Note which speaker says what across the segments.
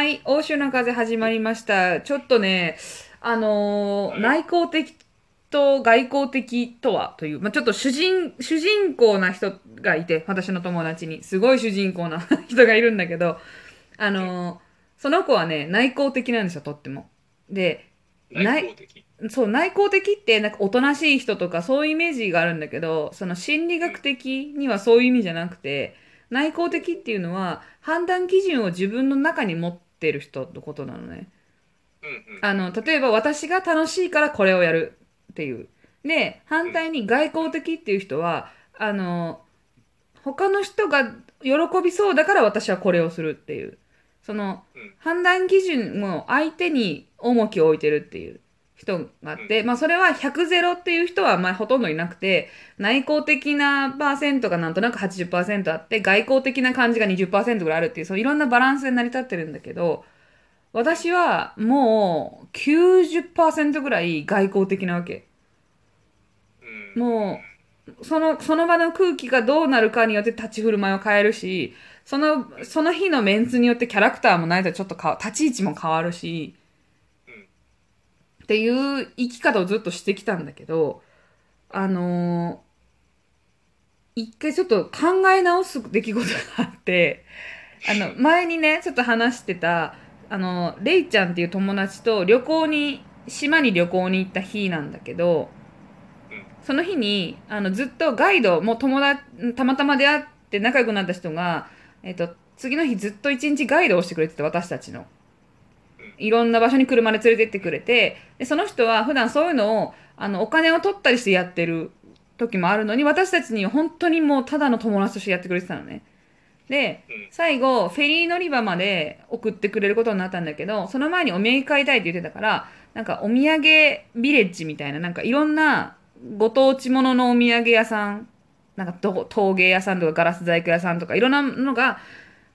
Speaker 1: はい、欧州の風始まりました。ちょっとね、あのー
Speaker 2: はい
Speaker 1: 内向的と外向的とはという、まあ、ちょっと主人、主人公な人がいて、私の友達に。すごい主人公な 人がいるんだけど、あのーその子はね、内向的なんですよ、とっても。で、
Speaker 2: 内向的？
Speaker 1: そう、内向的って、なんかおとなしい人とかそういうイメージがあるんだけど、その心理学的にはそういう意味じゃなくて、内向的っていうのは判断基準を自分の中に持ってる人のことなのね。
Speaker 2: うんうん。
Speaker 1: あの、例えば私が楽しいからこれをやるっていう。で、反対に外交的っていう人は、あの、他の人が喜びそうだから私はこれをするっていう。その
Speaker 2: うん、
Speaker 1: 判断基準を相手に重きを置いてるっていう人があって、まあそれは100ゼロっていう人はまあほとんどいなくて、内向的なパーセントがなんとなく80%あって、外向的な感じが20%ぐらいあるっていう、そういろんなバランスで成り立ってるんだけど、私はもう90%ぐらい外交的なわけ。
Speaker 2: うん、
Speaker 1: もう、その、その場の空気がどうなるかによって立ち振る舞いを変えるし、その、その日のメンツによってキャラクターもないとちょっとか立ち位置も変わるし、
Speaker 2: うん
Speaker 1: っていう生き方をずっとしてきたんだけど、あのー一回ちょっと考え直す出来事があって、あの、前にね、ちょっと話してた、あの、レイちゃんっていう友達と旅行に、島に旅行に行った日なんだけど、その日に、あの、ずっとガイド、もう友達、たまたま出会って仲良くなった人が、えっと、次の日ずっと一日ガイドをしてくれてて、私たちの。いろんな場所に車で連れてってくれて、で、その人は普段そういうのを、あの、お金を取ったりしてやってる時もあるのに、私たちに本当にもうただの友達としてやってくれてたのね。で、
Speaker 2: うん
Speaker 1: 最後、フェリー乗り場まで送ってくれることになったんだけど、その前にお土産買いたいって言ってたから、なんかお土産ビレッジみたいな、なんかいろんなご当地もののお土産屋さん、なんかど陶芸屋さんとかガラス細工屋さんとかいろんなのが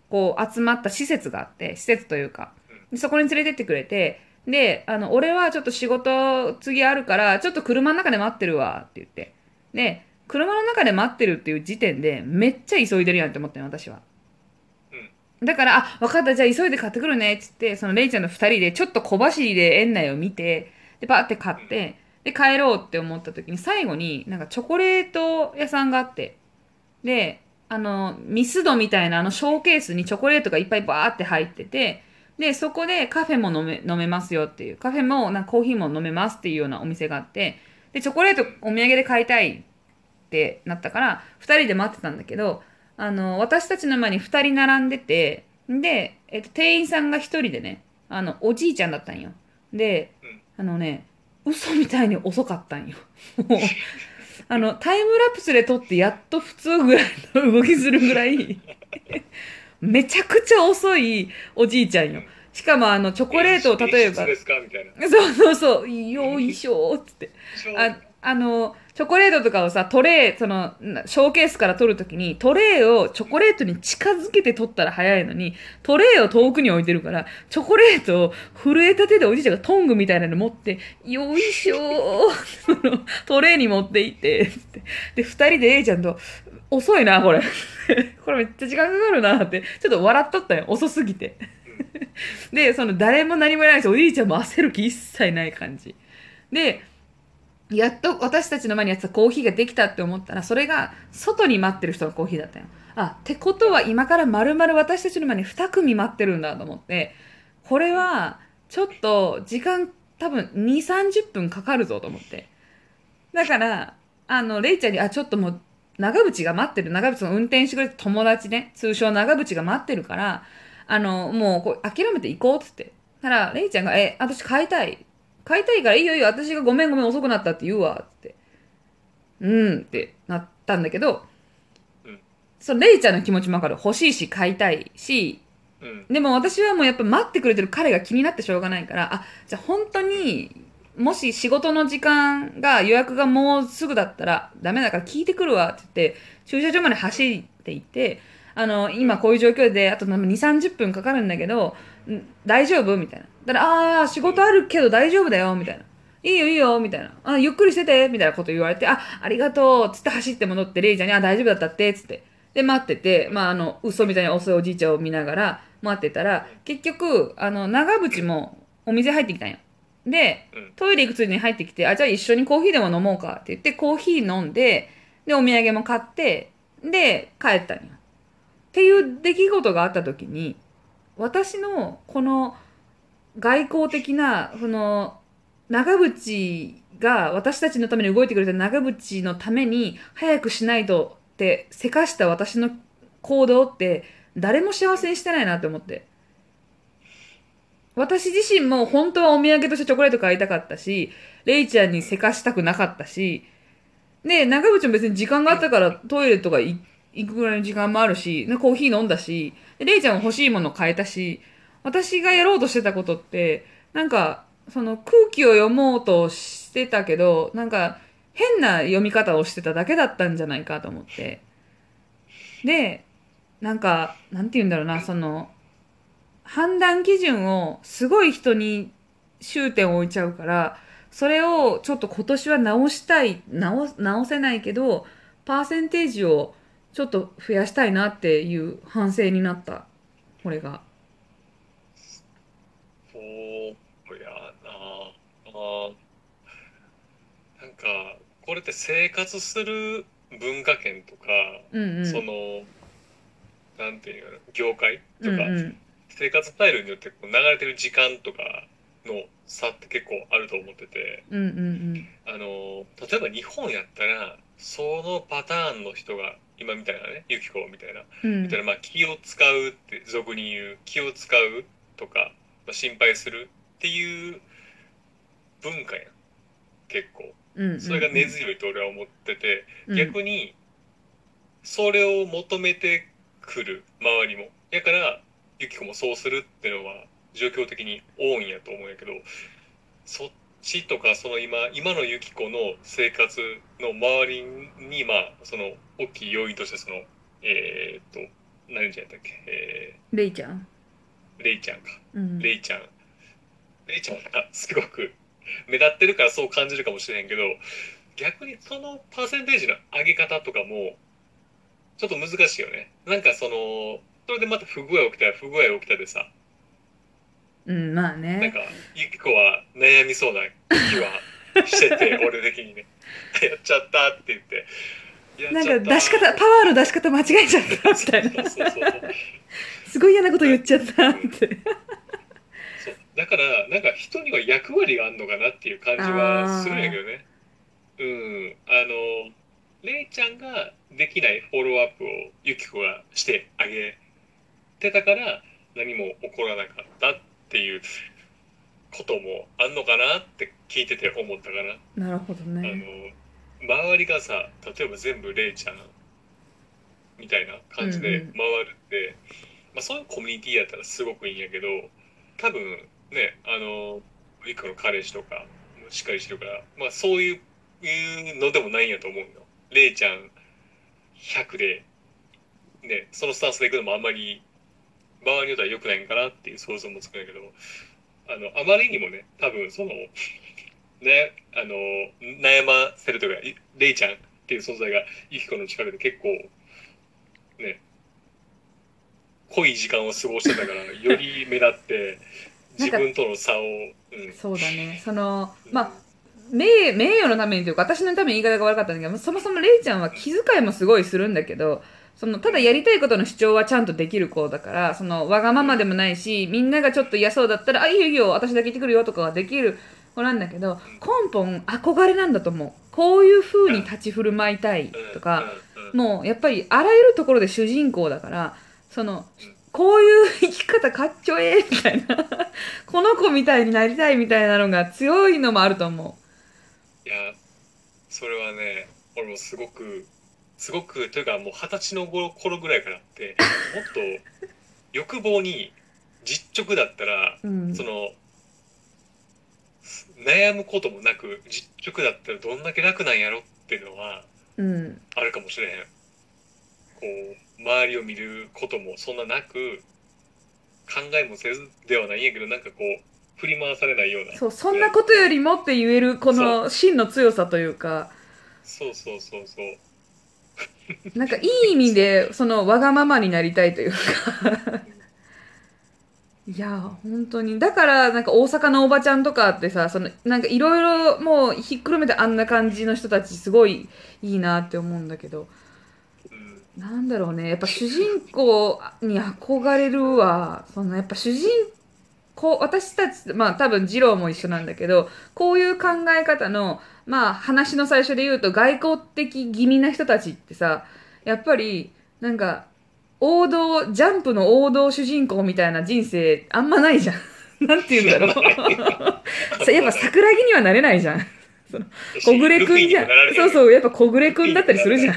Speaker 1: こう集まった施設があって、施設というか、でそこに連れてってくれて、で、あの、俺はちょっと仕事次あるから、ちょっと車の中で待ってるわって言って。で、車の中で待ってるっていう時点でめっちゃ急いでるやんって思ったの、私は。だから、あ、分かった、じゃあ急いで買ってくるね、っつって、そのレイちゃんの二人でちょっと小走りで園内を見て、で、パーって買って、で、帰ろうって思った時に、最後になんかチョコレート屋さんがあって、で、あの、ミスドみたいなあのショーケースにチョコレートがいっぱいバーって入ってて、で、そこでカフェも飲め、飲めますよっていう、カフェもなコーヒーも飲めますっていうようなお店があって、で、チョコレートお土産で買いたいってなったから、二人で待ってたんだけど、あの、私たちの前に二人並んでて、で、えっと、店員さんが一人でね、あの、おじいちゃんだったんよ。で、あのね、嘘みたいに遅かったんよ。もう、あの、タイムラプスで撮ってやっと普通ぐらいの動きするぐらい、めちゃくちゃ遅いおじいちゃんよ。しかもあの、チョコレートを例えば。そうそうそう、よいしょーっつって。ああの、チョコレートとかをさ、トレー、その、なショーケースから取るときに、トレーをチョコレートに近づけて取ったら早いのに、トレーを遠くに置いてるから、チョコレートを震えた手でおじいちゃんがトングみたいなの持って、よいしょートレーに持って行って、つってで、二人で A ちゃんと、遅いな、これ。これめっちゃ時間かかるなって、ちょっと笑っとったよ。遅すぎて。で、その誰も何もないし、おじいちゃんも焦る気一切ない感じ。で、やっと私たちの前にやってたコーヒーができたって思ったら、それが外に待ってる人のコーヒーだったよ。あ、ってことは今から丸々私たちの前に2組待ってるんだと思って、これはちょっと時間多分2、30分かかるぞと思って。だから、あの、レイちゃんに、あ、ちょっともう、長渕が待ってる、長渕の運転してくれた友達ね、通称長渕が待ってるから、あの、もうこう諦めて行こうっつって。たら、レイちゃんが、え、私買いたい。買いたいからいいよいいよ、私がごめんごめん遅くなったって言うわ、つって。うんってなったんだけど、
Speaker 2: うん
Speaker 1: そのレイちゃんの気持ちもわかる。欲しいし買いたいし、
Speaker 2: うん。
Speaker 1: でも私はもうやっぱ待ってくれてる彼が気になってしょうがないから、あ、じゃあ本当に、もし仕事の時間が予約がもうすぐだったらダメだから聞いてくるわって言って、駐車場まで走って行って、あの、今こういう状況で、あと2、30分かかるんだけど、大丈夫みたいな。だから、ああ、仕事あるけど大丈夫だよ、みたいな。いいよいいよ、みたいな。あ、ゆっくりしてて、みたいなこと言われて、あ、ありがとう、つって走って戻って、レイちゃんに、あ、大丈夫だったって、つって。で、待ってて、まあ、あの、嘘みたいに遅いおじいちゃんを見ながら、待ってたら結局あの長渕もお店入ってきたんよで
Speaker 2: うん。
Speaker 1: トイレ行くついでに入ってきてあじゃあ一緒にコーヒーでも飲もうかって言ってコーヒー飲んででお土産も買ってで帰ったんよっていう出来事があった時に私のこの外交的なその長渕が私たちのために動いてくれた長渕のために早くしないとってせかした私の行動って誰も幸せにしてないなって思って私自身も本当はお土産としてチョコレート買いたかったしレイちゃんにせかしたくなかったしで長渕も別に時間があったからトイレとかい行くぐらいの時間もあるしでコーヒー飲んだしでレイちゃんも欲しいもの買えたし私がやろうとしてたことってなんかその空気を読もうとしてたけどなんか変な読み方をしてただけだったんじゃないかと思って。でなんかなんて言うんだろうなその判断基準をすごい人に終点を置いちゃうからそれをちょっと今年は直したい直直せないけどパーセンテージをちょっと増やしたいなっていう反省になった。これが。
Speaker 2: そうやな。あなんかこれって生活する文化圏とか、
Speaker 1: うんうん。
Speaker 2: そのなんていうの業界とか、
Speaker 1: うんうん
Speaker 2: 生活スタイルによってこう流れてる時間とかの差って結構あると思ってて
Speaker 1: うんうん
Speaker 2: あの例えば日本やったらそのパターンの人が今みたいなねユキコみたいな
Speaker 1: うん。
Speaker 2: みたいな、まあ、気を使うって俗に言う気を使うとか、まあ、心配するっていう文化やん。結構。
Speaker 1: うんうん。
Speaker 2: それが根強いと俺は思ってて、
Speaker 1: うん。
Speaker 2: 逆にそれを求めてくる周りも。やからユキコもそうするっていうのは状況的に多いんやと思うんやけどそっちとかその今今のユキコの生活の周りにまあその大きい要因としてそのえーっと何じゃやったっけ、え
Speaker 1: レイちゃん。
Speaker 2: ーレイちゃんか。
Speaker 1: うん。
Speaker 2: レイちゃん。レイちゃんがすごく目立ってるからそう感じるかもしれへんけど逆にそのパーセンテージの上げ方とかもちょっと難しいよね。なんかそのそれでまた不具合起きたら不具合起きたでさ。
Speaker 1: うんまあ
Speaker 2: なん
Speaker 1: ね
Speaker 2: かゆき子は悩みそうな気はしてて俺的にね。やっちゃったって言って。や
Speaker 1: なんか出し方パワーの出し方間違えちゃったみたいな。すごい嫌なこと言っちゃったって。
Speaker 2: そう。だからなんか人には役割があるのかなっていう感じはするんやけどね。うん。あのレイちゃんができないフォローアップをユキコがしてあげてたから何も起こらなかったっていうこともあんのかなって聞いてて思ったかな、
Speaker 1: なるほど
Speaker 2: あ
Speaker 1: ね
Speaker 2: の周りがさ例えば全部レイちゃんみたいな感じで
Speaker 1: うんうん。
Speaker 2: 回るって、まあ、そういうコミュニティやったらすごくいいんやけど多分ねあのユキコの彼氏とかもしっかりしてるから、まあ、そういういうのでもないんやと思うよ。レイちゃん100で、ね、そのスタンスでいくのもあんまり場合によっては良くないんかなっていう想像もつくんやけどあのあまりにもね多分その ねあの悩ませるというかいレイちゃんっていう存在がユキコの近くで結構ね濃い時間を過ごしてたから より目立って自分との差を、うん、
Speaker 1: そうだね。そのまあ名名誉のためにというか私のために言い方が悪かったんだけどそもそもレイちゃんは気遣いもすごいするんだけどそのただやりたいことの主張はちゃんとできる子だからそのわがままでもないしみんながちょっと嫌そうだったら「あいいよいいよ私だけ行ってくるよ」とかはできる子なんだけど根本憧れなんだと思う。こういう風に立ち振る舞いたいとか、もうやっぱりあらゆるところで主人公だからそのこういう生き方かっちょええみたいな この子みたいになりたいみたいなのが強いのもあると思
Speaker 2: いやそれはね俺もすごくすごくというかもう二十歳の頃頃ぐらいからあってもっと欲望に実直だったら、
Speaker 1: う、うん、
Speaker 2: その悩むこともなく実直だったらどんだけ楽なんやろっていうのは
Speaker 1: うん、
Speaker 2: あるかもしれへん。こう周りを見ることもそんななく考えもせずではないんやけどなんかこう振り回されないような。
Speaker 1: そうそんなことよりもって言えるこの真の強さというか。
Speaker 2: そうそうそうそう
Speaker 1: なんかいい意味でそのわがままになりたいというか。いや本当に。だからなんか大阪のおばちゃんとかってさそのなんかいろいろもうひっくるめてあんな感じの人たちすごいいいなって思うんだけど。
Speaker 2: うん
Speaker 1: なんだろうね。やっぱ主人公に憧れるわ。そのやっぱ主人公私たちまあ多分二郎も一緒なんだけどこういう考え方のまあ話の最初で言うと外交的気味な人たちってさやっぱりなんか王道ジャンプの王道主人公みたいな人生あんまないじゃん。なんて言うんだろう。さやっぱ桜木にはなれないじゃん。小暮くんじゃん。そう
Speaker 2: う
Speaker 1: そう、やっぱ小暮くんだったりするじゃん。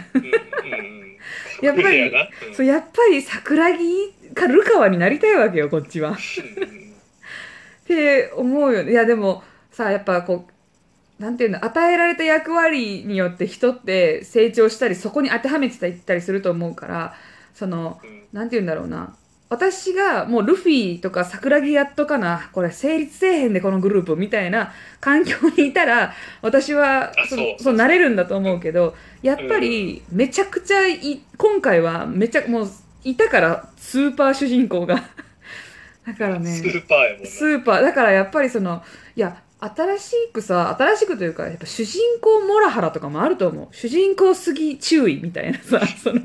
Speaker 1: やっぱりそう、やっぱり桜木かルカワになりたいわけよ、こっちは。って思うよね。いや、でもさ、やっぱこう、なんていうの、与えられた役割によって人って成長したり、そこに当てはめていったりすると思うから、その、
Speaker 2: うん
Speaker 1: なんて言うんだろうな。私がもうルフィとか桜木やっとかな、これ成立せえへんでこのグループみたいな環境にいたら、私は
Speaker 2: あ
Speaker 1: そ
Speaker 2: そう
Speaker 1: そうなれるんだと思うけど、やっぱりめちゃくちゃい、今回はめちゃ、もういたからスーパー主人公が。だからね。
Speaker 2: スーパーやもんな。
Speaker 1: スーパー。だからやっぱりそのいや新しくさ新しくというかやっぱ主人公モラハラとかもあると思う。主人公すぎ注意みたいなさ その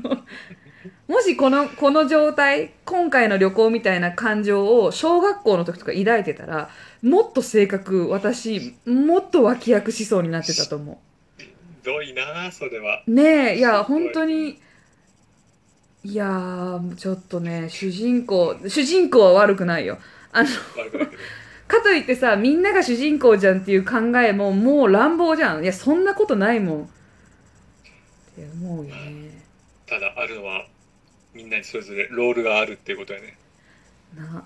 Speaker 1: もしこのこの状態今回の旅行みたいな感情を小学校の時とか抱いてたらもっと性格私もっと脇役しそうになってたと思
Speaker 2: ひどいなそれは。
Speaker 1: うねえいや本当にいやーちょっとね主人公主人公は悪くないよ。あのかといってさみんなが主人公じゃんっていう考えももう乱暴じゃん。いやそんなことないもん。って思うよね。
Speaker 2: ただあるのはみんなにそれぞれロールがあるっていうことやね。
Speaker 1: な